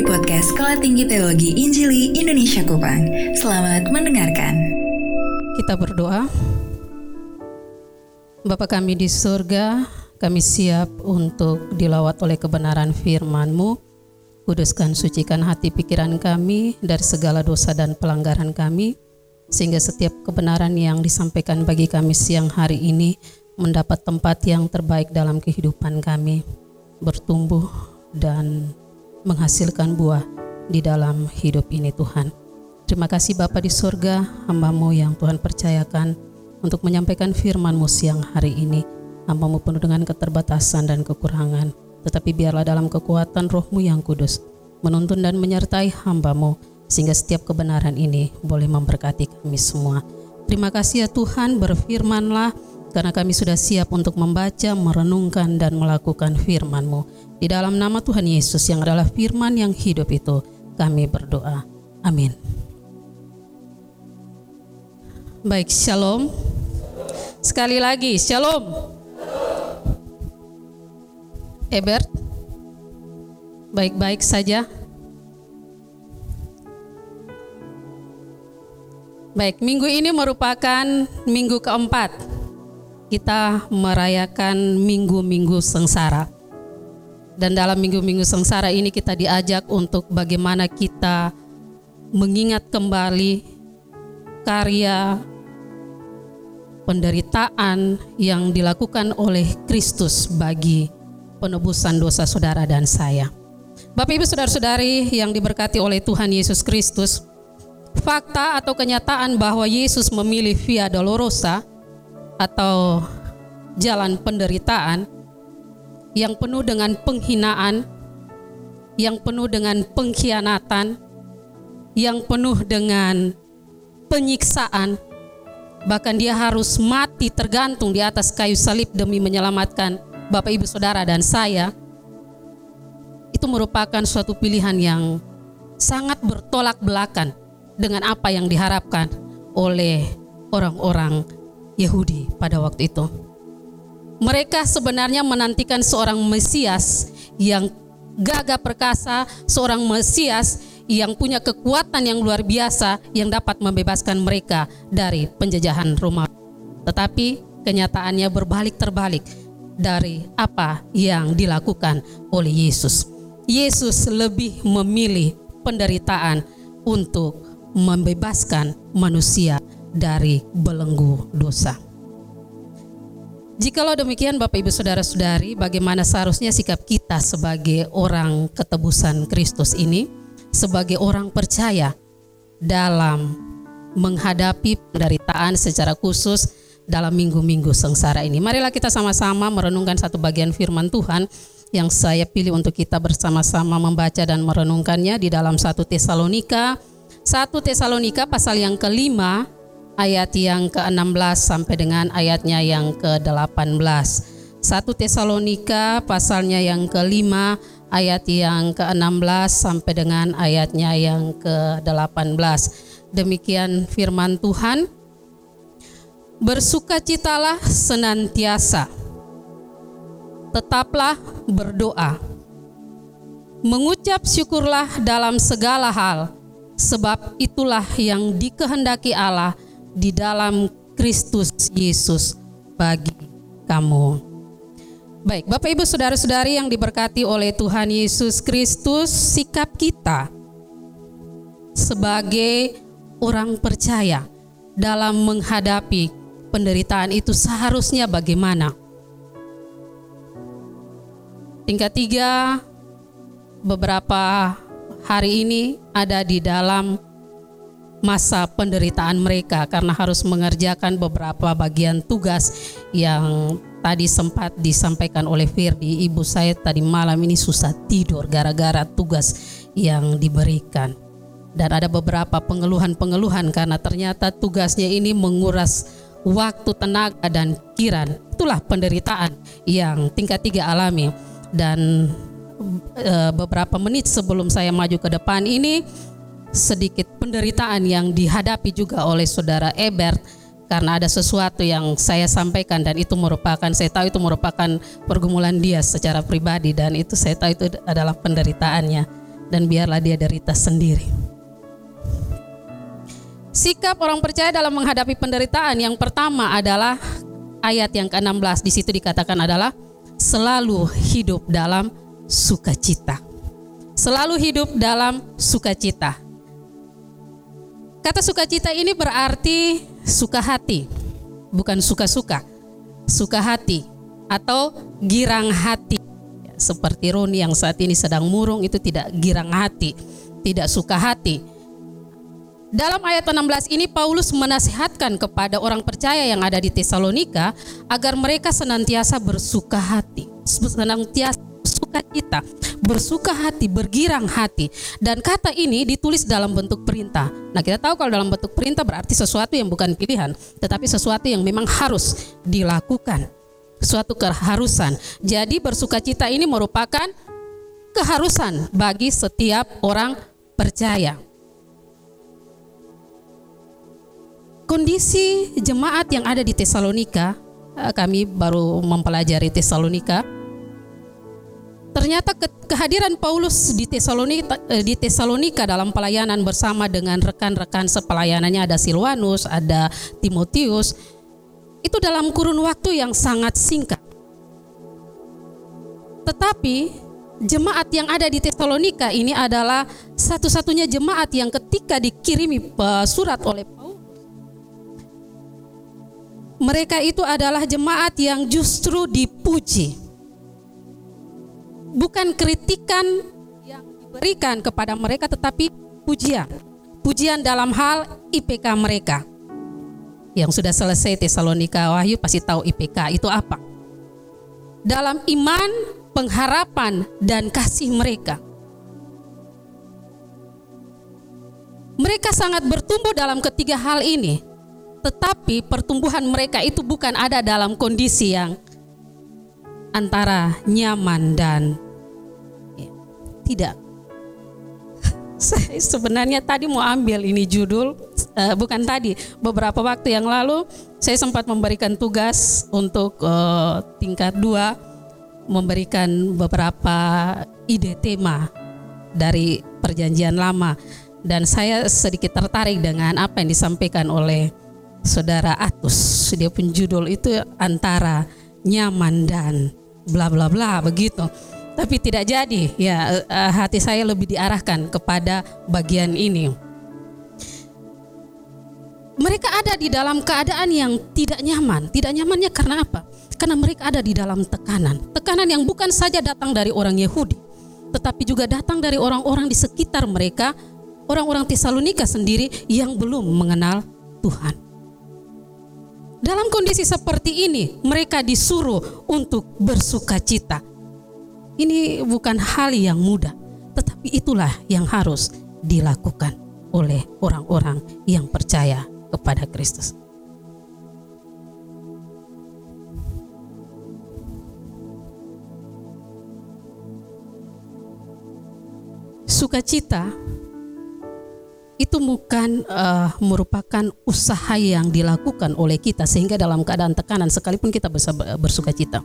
di podcast Sekolah Tinggi Teologi Injili Indonesia Kupang. Selamat mendengarkan. Kita berdoa. Bapa kami di surga, kami siap untuk dilawat oleh kebenaran firman-Mu. Kuduskan, sucikan hati pikiran kami dari segala dosa dan pelanggaran kami, sehingga setiap kebenaran yang disampaikan bagi kami siang hari ini mendapat tempat yang terbaik dalam kehidupan kami, bertumbuh dan menghasilkan buah di dalam hidup ini Tuhan. Terima kasih Bapa di surga, hambamu yang Tuhan percayakan untuk menyampaikan firman-Mu siang hari ini. Hambamu penuh dengan keterbatasan dan kekurangan, tetapi biarlah dalam kekuatan rohmu yang kudus, menuntun dan menyertai hambamu, sehingga setiap kebenaran ini boleh memberkati kami semua. Terima kasih ya Tuhan, berfirmanlah, karena kami sudah siap untuk membaca, merenungkan, dan melakukan firman-Mu. Di dalam nama Tuhan Yesus yang adalah firman yang hidup itu, kami berdoa. Amin. Baik, shalom. Sekali lagi, shalom. Ebert, baik-baik saja. Baik, minggu ini merupakan minggu keempat kita merayakan minggu-minggu sengsara. Dan dalam minggu-minggu sengsara ini kita diajak untuk bagaimana kita mengingat kembali karya penderitaan yang dilakukan oleh Kristus bagi penebusan dosa saudara dan saya. Bapak Ibu Saudara-saudari yang diberkati oleh Tuhan Yesus Kristus, fakta atau kenyataan bahwa Yesus memilih Via Dolorosa atau jalan penderitaan yang penuh dengan penghinaan, yang penuh dengan pengkhianatan, yang penuh dengan penyiksaan, bahkan dia harus mati tergantung di atas kayu salib demi menyelamatkan Bapak Ibu Saudara dan saya. Itu merupakan suatu pilihan yang sangat bertolak belakang dengan apa yang diharapkan oleh orang-orang Yahudi pada waktu itu. Mereka sebenarnya menantikan seorang Mesias yang gagah perkasa, seorang Mesias yang punya kekuatan yang luar biasa yang dapat membebaskan mereka dari penjajahan Roma. Tetapi kenyataannya berbalik terbalik dari apa yang dilakukan oleh Yesus. Yesus lebih memilih penderitaan untuk membebaskan manusia dari belenggu dosa. Jikalau demikian Bapak Ibu Saudara-saudari, bagaimana seharusnya sikap kita sebagai orang ketebusan Kristus ini, sebagai orang percaya dalam menghadapi penderitaan secara khusus dalam minggu-minggu sengsara ini. Marilah kita sama-sama merenungkan satu bagian firman Tuhan yang saya pilih untuk kita bersama-sama membaca dan merenungkannya di dalam satu Tesalonika 1 Tesalonika pasal yang kelima ayat yang ke-16 sampai dengan ayatnya yang ke-18. 1 Tesalonika pasalnya yang kelima ayat yang ke-16 sampai dengan ayatnya yang ke-18. Demikian firman Tuhan. Bersukacitalah senantiasa. Tetaplah berdoa. Mengucap syukurlah dalam segala hal, sebab itulah yang dikehendaki Allah di dalam Kristus Yesus bagi kamu. Baik, Bapak Ibu Saudara-saudari yang diberkati oleh Tuhan Yesus Kristus, sikap kita sebagai orang percaya dalam menghadapi penderitaan itu seharusnya bagaimana? Tingkat tiga, beberapa hari ini ada di dalam masa penderitaan mereka karena harus mengerjakan beberapa bagian tugas yang tadi sempat disampaikan oleh Firdi. Ibu saya tadi malam ini susah tidur gara-gara tugas yang diberikan. Dan ada beberapa pengeluhan-pengeluhan karena ternyata tugasnya ini menguras waktu, tenaga, dan kiran. Itulah penderitaan yang tingkat tiga alami. Dan e, beberapa menit sebelum saya maju ke depan ini, sedikit penderitaan yang dihadapi juga oleh saudara Ebert karena ada sesuatu yang saya sampaikan dan itu merupakan saya tahu itu merupakan pergumulan dia secara pribadi dan itu saya tahu itu adalah penderitaannya dan biarlah dia derita sendiri. Sikap orang percaya dalam menghadapi penderitaan yang pertama adalah ayat yang ke-16 di situ dikatakan adalah selalu hidup dalam sukacita. Selalu hidup dalam sukacita. Kata sukacita ini berarti suka hati, bukan suka-suka. Suka hati atau girang hati. Seperti Roni yang saat ini sedang murung itu tidak girang hati, tidak suka hati. Dalam ayat 16 ini Paulus menasihatkan kepada orang percaya yang ada di Tesalonika agar mereka senantiasa bersuka hati, senantiasa bersuka cita, bersuka hati, bergirang hati. Dan kata ini ditulis dalam bentuk perintah. Nah, kita tahu kalau dalam bentuk perintah berarti sesuatu yang bukan pilihan, tetapi sesuatu yang memang harus dilakukan. Suatu keharusan. Jadi bersuka cita ini merupakan keharusan bagi setiap orang percaya. kondisi jemaat yang ada di Tesalonika, eh, kami baru mempelajari Tesalonika. Ternyata ke kehadiran Paulus di Tesalonika, eh, di Tesalonika dalam pelayanan bersama dengan rekan-rekan sepelayanannya ada Silwanus, ada Timotius, itu dalam kurun waktu yang sangat singkat. Tetapi jemaat yang ada di Tesalonika ini adalah satu-satunya jemaat yang ketika dikirimi eh, surat oleh mereka itu adalah jemaat yang justru dipuji. Bukan kritikan yang diberikan kepada mereka tetapi pujian. Pujian dalam hal IPK mereka. Yang sudah selesai Tesalonika Wahyu pasti tahu IPK itu apa. Dalam iman, pengharapan dan kasih mereka. Mereka sangat bertumbuh dalam ketiga hal ini tetapi pertumbuhan mereka itu bukan ada dalam kondisi yang antara nyaman dan ya, tidak. Saya sebenarnya tadi mau ambil ini judul, uh, bukan tadi, beberapa waktu yang lalu saya sempat memberikan tugas untuk uh, tingkat dua memberikan beberapa ide tema dari perjanjian lama dan saya sedikit tertarik dengan apa yang disampaikan oleh saudara Atus. Dia pun judul itu antara nyaman dan bla bla bla begitu. Tapi tidak jadi. Ya, eh, hati saya lebih diarahkan kepada bagian ini. Mereka ada di dalam keadaan yang tidak nyaman. Tidak nyamannya karena apa? Karena mereka ada di dalam tekanan. Tekanan yang bukan saja datang dari orang Yahudi, tetapi juga datang dari orang-orang di sekitar mereka, orang-orang Tesalonika sendiri yang belum mengenal Tuhan. Dalam kondisi seperti ini, mereka disuruh untuk bersuka cita. Ini bukan hal yang mudah, tetapi itulah yang harus dilakukan oleh orang-orang yang percaya kepada Kristus. Sukacita itu bukan uh, merupakan usaha yang dilakukan oleh kita sehingga dalam keadaan tekanan sekalipun kita bisa bersuka cita.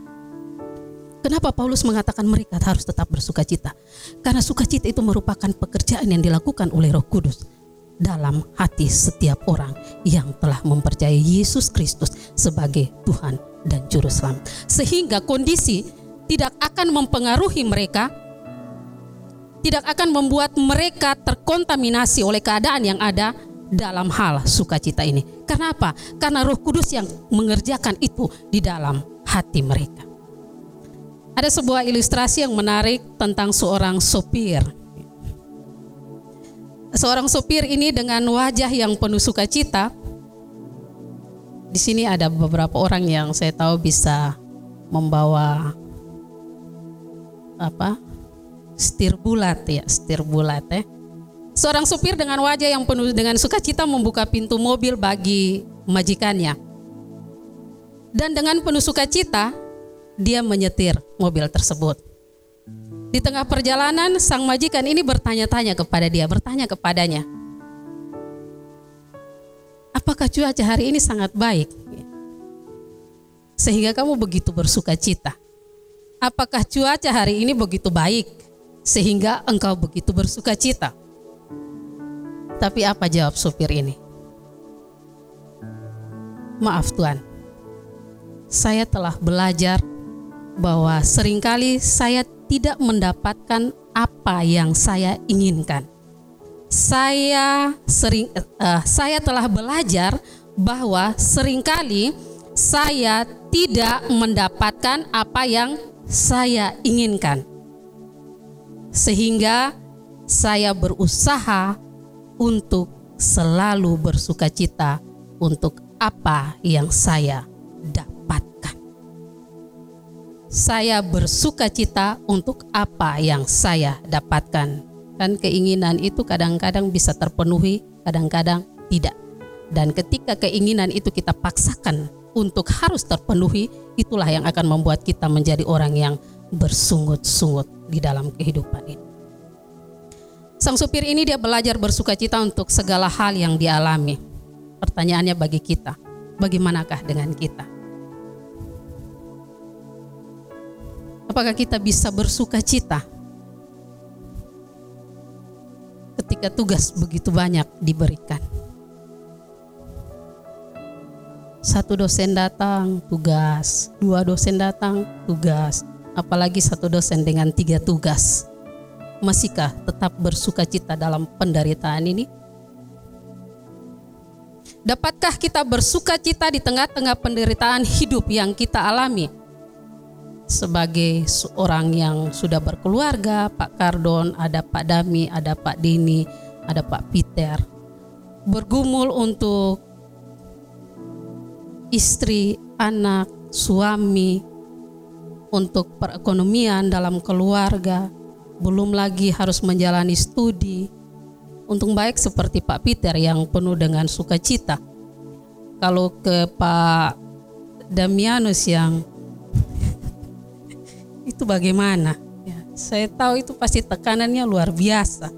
Kenapa Paulus mengatakan mereka harus tetap bersuka cita? Karena sukacita itu merupakan pekerjaan yang dilakukan oleh Roh Kudus dalam hati setiap orang yang telah mempercayai Yesus Kristus sebagai Tuhan dan Juru Selamat. Sehingga kondisi tidak akan mempengaruhi mereka tidak akan membuat mereka terkontaminasi oleh keadaan yang ada dalam hal sukacita ini. Karena apa? Karena Roh Kudus yang mengerjakan itu di dalam hati mereka. Ada sebuah ilustrasi yang menarik tentang seorang sopir. Seorang sopir ini dengan wajah yang penuh sukacita. Di sini ada beberapa orang yang saya tahu bisa membawa apa setir bulat ya, setir bulat ya. Seorang supir dengan wajah yang penuh dengan sukacita membuka pintu mobil bagi majikannya. Dan dengan penuh sukacita, dia menyetir mobil tersebut. Di tengah perjalanan, sang majikan ini bertanya-tanya kepada dia, bertanya kepadanya, apakah cuaca hari ini sangat baik? Sehingga kamu begitu bersuka cita. Apakah cuaca hari ini begitu baik? Sehingga engkau begitu bersuka cita. Tapi apa jawab supir ini? Maaf Tuhan, saya telah belajar bahwa sering kali saya tidak mendapatkan apa yang saya inginkan. Saya sering uh, saya telah belajar bahwa sering kali saya tidak mendapatkan apa yang saya inginkan. Sehingga saya berusaha untuk selalu bersuka cita untuk apa yang saya dapatkan. Saya bersuka cita untuk apa yang saya dapatkan. Dan keinginan itu kadang-kadang bisa terpenuhi, kadang-kadang tidak. Dan ketika keinginan itu kita paksakan untuk harus terpenuhi, itulah yang akan membuat kita menjadi orang yang bersungut-sungut di dalam kehidupan ini. Sang supir ini dia belajar bersuka cita untuk segala hal yang dialami. Pertanyaannya bagi kita, bagaimanakah dengan kita? Apakah kita bisa bersuka cita ketika tugas begitu banyak diberikan? satu dosen datang tugas, dua dosen datang tugas, apalagi satu dosen dengan tiga tugas. Masihkah tetap bersuka cita dalam penderitaan ini? Dapatkah kita bersuka cita di tengah-tengah penderitaan hidup yang kita alami? Sebagai seorang yang sudah berkeluarga, Pak Kardon, ada Pak Dami, ada Pak Dini, ada Pak Peter, bergumul untuk istri, anak, suami, untuk perekonomian dalam keluarga, belum lagi harus menjalani studi. Untung baik seperti Pak Peter yang penuh dengan sukacita. Kalau ke Pak Damianus yang itu bagaimana? Ya, saya tahu itu pasti tekanannya luar biasa.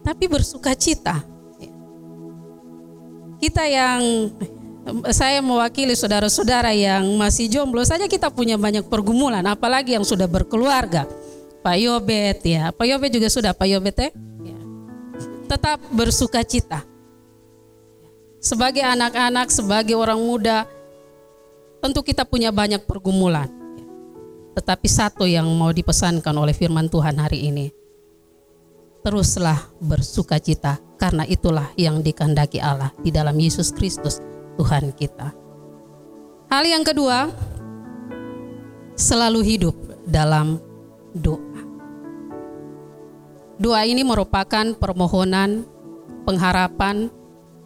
Tapi bersuka cita. Ya. Kita yang saya mewakili saudara-saudara yang masih jomblo saja kita punya banyak pergumulan, apalagi yang sudah berkeluarga. Pak Yobet ya, Pak Yobet juga sudah Pak Yobet ya. Tetap bersuka cita. Sebagai anak-anak, sebagai orang muda, tentu kita punya banyak pergumulan. Tetapi satu yang mau dipesankan oleh firman Tuhan hari ini, teruslah bersuka cita karena itulah yang dikehendaki Allah di dalam Yesus Kristus Tuhan kita. Hal yang kedua, selalu hidup dalam doa. Doa ini merupakan permohonan, pengharapan,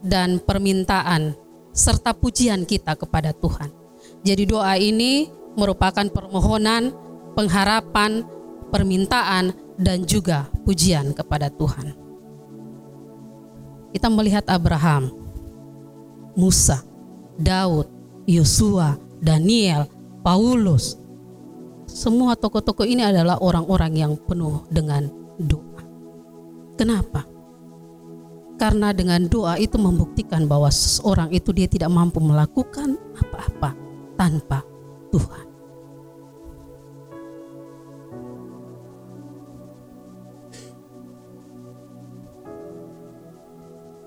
dan permintaan serta pujian kita kepada Tuhan. Jadi doa ini merupakan permohonan, pengharapan, permintaan, dan juga pujian kepada Tuhan. Kita melihat Abraham Musa, Daud, Yosua, Daniel, Paulus. Semua tokoh-tokoh ini adalah orang-orang yang penuh dengan doa. Kenapa? Karena dengan doa itu membuktikan bahwa seseorang itu dia tidak mampu melakukan apa-apa tanpa Tuhan.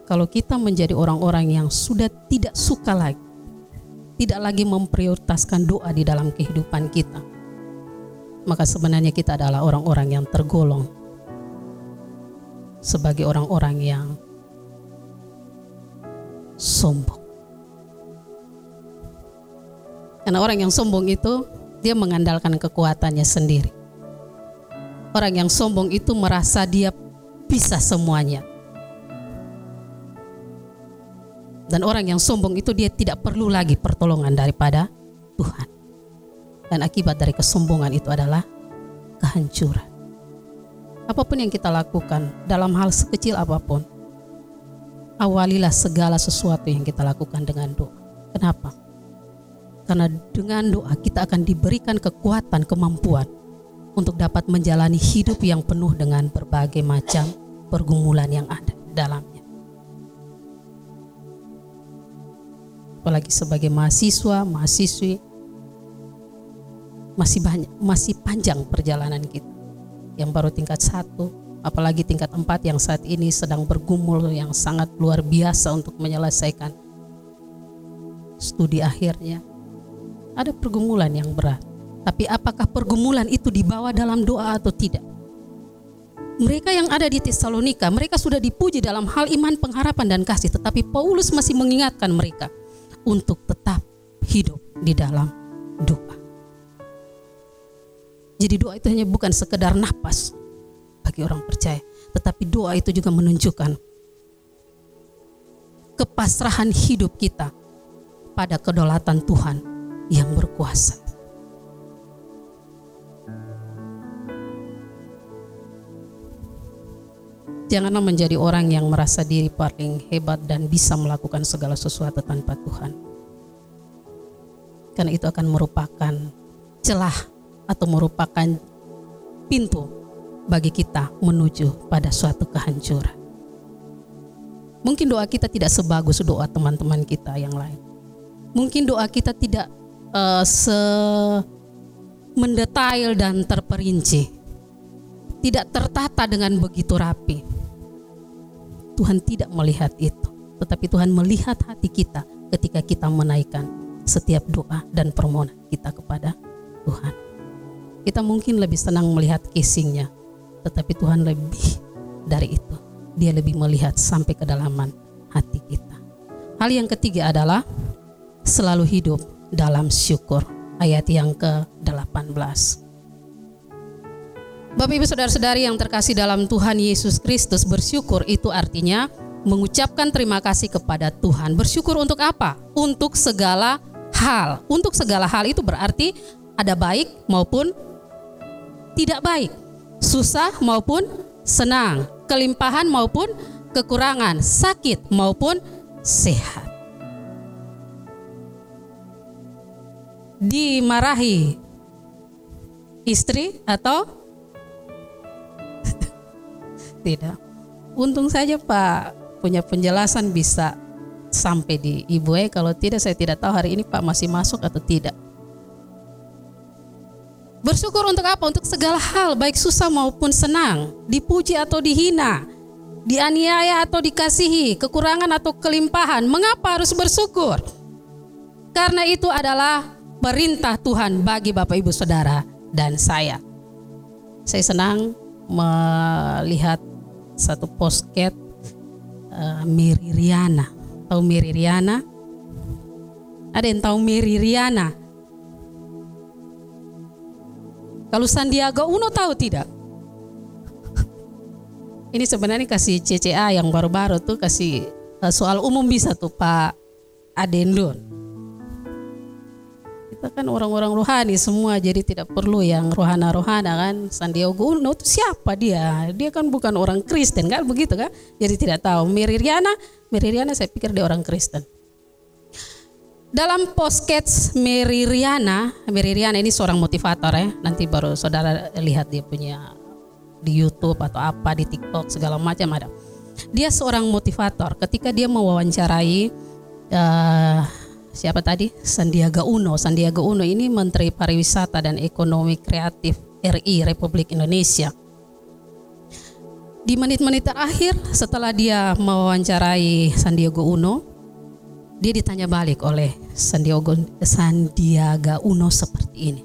Kalau kita menjadi orang-orang yang sudah tidak suka lagi, tidak lagi memprioritaskan doa di dalam kehidupan kita, maka sebenarnya kita adalah orang-orang yang tergolong sebagai orang-orang yang sombong. Karena orang yang sombong itu dia mengandalkan kekuatannya sendiri. Orang yang sombong itu merasa dia bisa semuanya Dan orang yang sombong itu dia tidak perlu lagi pertolongan daripada Tuhan. Dan akibat dari kesombongan itu adalah kehancuran. Apa pun yang kita lakukan dalam hal sekecil apa pun, awalilah segala sesuatu yang kita lakukan dengan doa. Kenapa? Karena dengan doa kita akan diberikan kekuatan, kemampuan untuk dapat menjalani hidup yang penuh dengan berbagai macam pergumulan yang ada dalamnya. Apalagi sebagai mahasiswa, mahasiswi masih banyak masih panjang perjalanan kita. yang baru tingkat satu, apalagi tingkat empat yang saat ini sedang bergumul yang sangat luar biasa untuk menyelesaikan studi akhirnya. Ada pergumulan yang berat. Tapi apakah pergumulan itu dibawa dalam doa atau tidak? Mereka yang ada di Tesalonika, mereka sudah dipuji dalam hal iman, pengharapan, dan kasih. Tetapi Paulus masih mengingatkan mereka untuk tetap hidup di dalam doa. Jadi doa itu hanya bukan sekedar nafas bagi orang percaya, tetapi doa itu juga menunjukkan kepasrahan hidup kita pada kedaulatan Tuhan yang berkuasa. Janganlah menjadi orang yang merasa diri paling hebat dan bisa melakukan segala sesuatu tanpa Tuhan. Karena itu akan merupakan celah atau merupakan pintu bagi kita menuju pada suatu kehancuran. Mungkin doa kita tidak sebagus doa teman-teman kita yang lain. Mungkin doa kita tidak uh, se mendetail dan terperinci. Tidak tertata dengan begitu rapi Tuhan tidak melihat itu, tetapi Tuhan melihat hati kita ketika kita menaikkan setiap doa dan permohonan kita kepada Tuhan. Kita mungkin lebih senang melihat casingnya, tetapi Tuhan lebih dari itu. Dia lebih melihat sampai kedalaman hati kita. Hal yang ketiga adalah selalu hidup dalam syukur. Ayat yang ke-18. Bapak Ibu Saudara-saudari yang terkasih dalam Tuhan Yesus Kristus, bersyukur itu artinya mengucapkan terima kasih kepada Tuhan. Bersyukur untuk apa? Untuk segala hal. Untuk segala hal itu berarti ada baik maupun tidak baik, susah maupun senang, kelimpahan maupun kekurangan, sakit maupun sehat. Dimarahi istri atau tidak. Untung saja Pak punya penjelasan bisa sampai di Ibu E. Kalau tidak saya tidak tahu hari ini Pak masih masuk atau tidak. Bersyukur untuk apa? Untuk segala hal, baik susah maupun senang, dipuji atau dihina, dianiaya atau dikasihi, kekurangan atau kelimpahan. Mengapa harus bersyukur? Karena itu adalah perintah Tuhan bagi Bapak Ibu Saudara dan saya. Saya senang melihat satu posket uh, Mary Riana. Tahu Mary Riana? Ada yang tahu Mary Riana? Kalau Sandiaga Uno tahu tidak? Ini sebenarnya kasih CCA yang baru-baru tuh kasih uh, soal umum bisa tuh Pak Adendon kita kan orang-orang rohani semua jadi tidak perlu yang rohana-rohana kan. Sandiaga Uno itu siapa dia? Dia kan bukan orang Kristen kan begitu kan? Jadi tidak tahu. Mary Riana Mary Riana saya pikir dia orang Kristen. Dalam postcats Mary Riana Mary Riana ini seorang motivator ya. Nanti baru saudara lihat dia punya di YouTube atau apa di TikTok segala macam ada. Dia seorang motivator. Ketika dia mewawancarai uh, siapa tadi? Sandiaga Uno. Sandiaga Uno ini Menteri Pariwisata dan Ekonomi Kreatif RI Republik Indonesia. Di menit-menit terakhir setelah dia mewawancarai Sandiaga Uno, dia ditanya balik oleh Sandiaga, Uno seperti ini.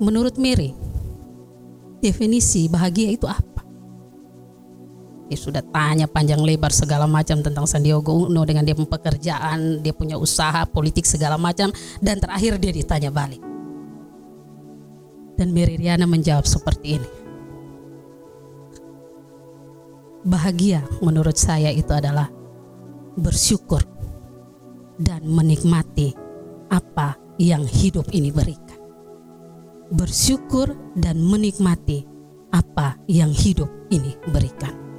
Menurut Mary, definisi bahagia itu apa? Dia sudah tanya panjang lebar segala macam tentang Sandiaga Uno dengan dia pekerjaan, dia punya usaha, politik segala macam dan terakhir dia ditanya balik. Dan Mary Riana menjawab seperti ini. Bahagia menurut saya itu adalah bersyukur dan menikmati apa yang hidup ini berikan. Bersyukur dan menikmati apa yang hidup ini berikan.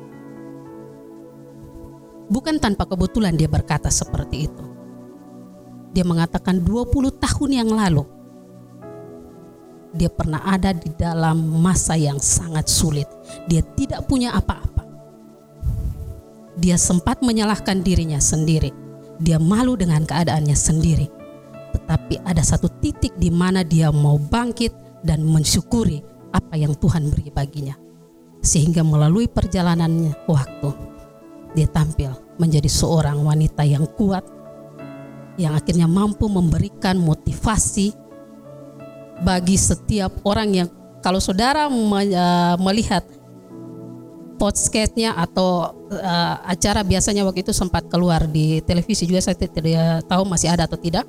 Bukan tanpa kebetulan dia berkata seperti itu. Dia mengatakan 20 tahun yang lalu dia pernah ada di dalam masa yang sangat sulit. Dia tidak punya apa-apa. Dia sempat menyalahkan dirinya sendiri. Dia malu dengan keadaannya sendiri. Tetapi ada satu titik di mana dia mau bangkit dan mensyukuri apa yang Tuhan beri baginya. Sehingga melalui perjalanannya waktu, dia tampil menjadi seorang wanita yang kuat, yang akhirnya mampu memberikan motivasi bagi setiap orang yang kalau saudara eh, melihat podcastnya atau uh, acara biasanya waktu itu sempat keluar di televisi juga saya tidak tahu masih ada atau tidak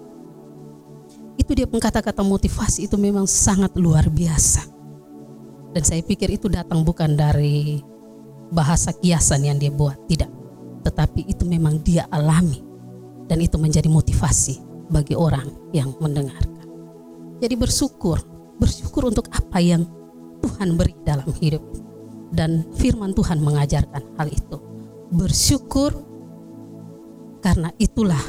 itu dia kata-kata motivasi itu memang sangat luar biasa. Dan saya pikir itu datang bukan dari bahasa kiasan yang dia buat. Tidak. Tetapi itu memang dia alami. Dan itu menjadi motivasi bagi orang yang mendengarkan. Jadi bersyukur. Bersyukur untuk apa yang Tuhan beri dalam hidup. Dan firman Tuhan mengajarkan hal itu. Bersyukur karena itulah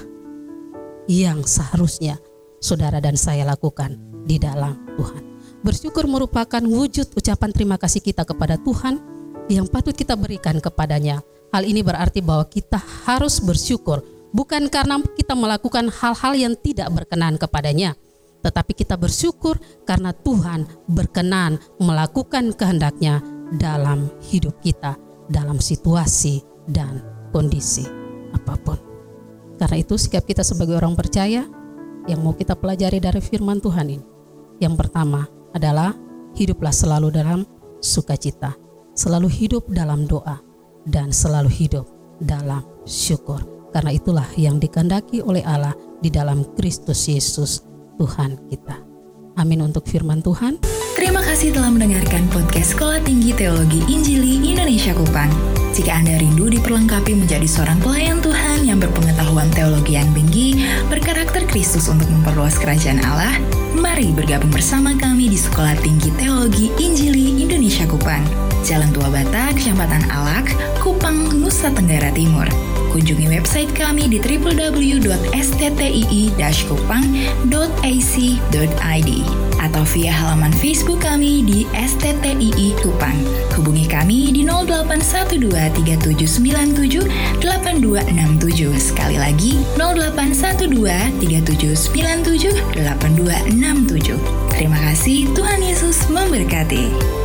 yang seharusnya saudara dan saya lakukan di dalam Tuhan. Bersyukur merupakan wujud ucapan terima kasih kita kepada Tuhan yang patut kita berikan kepadanya. Hal ini berarti bahwa kita harus bersyukur bukan karena kita melakukan hal-hal yang tidak berkenan kepadanya, tetapi kita bersyukur karena Tuhan berkenan melakukan kehendaknya dalam hidup kita, dalam situasi dan kondisi apa pun. Karena itu sikap kita sebagai orang percaya yang mau kita pelajari dari firman Tuhan ini. Yang pertama adalah hiduplah selalu dalam sukacita, selalu hidup dalam doa, dan selalu hidup dalam syukur. Karena itulah yang dikehendaki oleh Allah di dalam Kristus Yesus Tuhan kita. Amin untuk firman Tuhan. Terima kasih telah mendengarkan podcast Sekolah Tinggi Teologi Injili Indonesia Kupang. Jika Anda rindu diperlengkapi menjadi seorang pelayan Tuhan yang berpengetahuan teologi yang tinggi, berkarakter Kristus untuk memperluas kerajaan Allah, mari bergabung bersama kami di Sekolah Tinggi Teologi Injili Indonesia Kupang. Jalan Tua Bata, Kecamatan Alak, Kupang, Nusa Tenggara Timur. Kunjungi website kami di www.sttii-kupang.ac.id atau via halaman Facebook kami di STTII Kupang. Hubungi kami di 081237978267. Sekali lagi 081237978267. Terima kasih, Tuhan Yesus memberkati.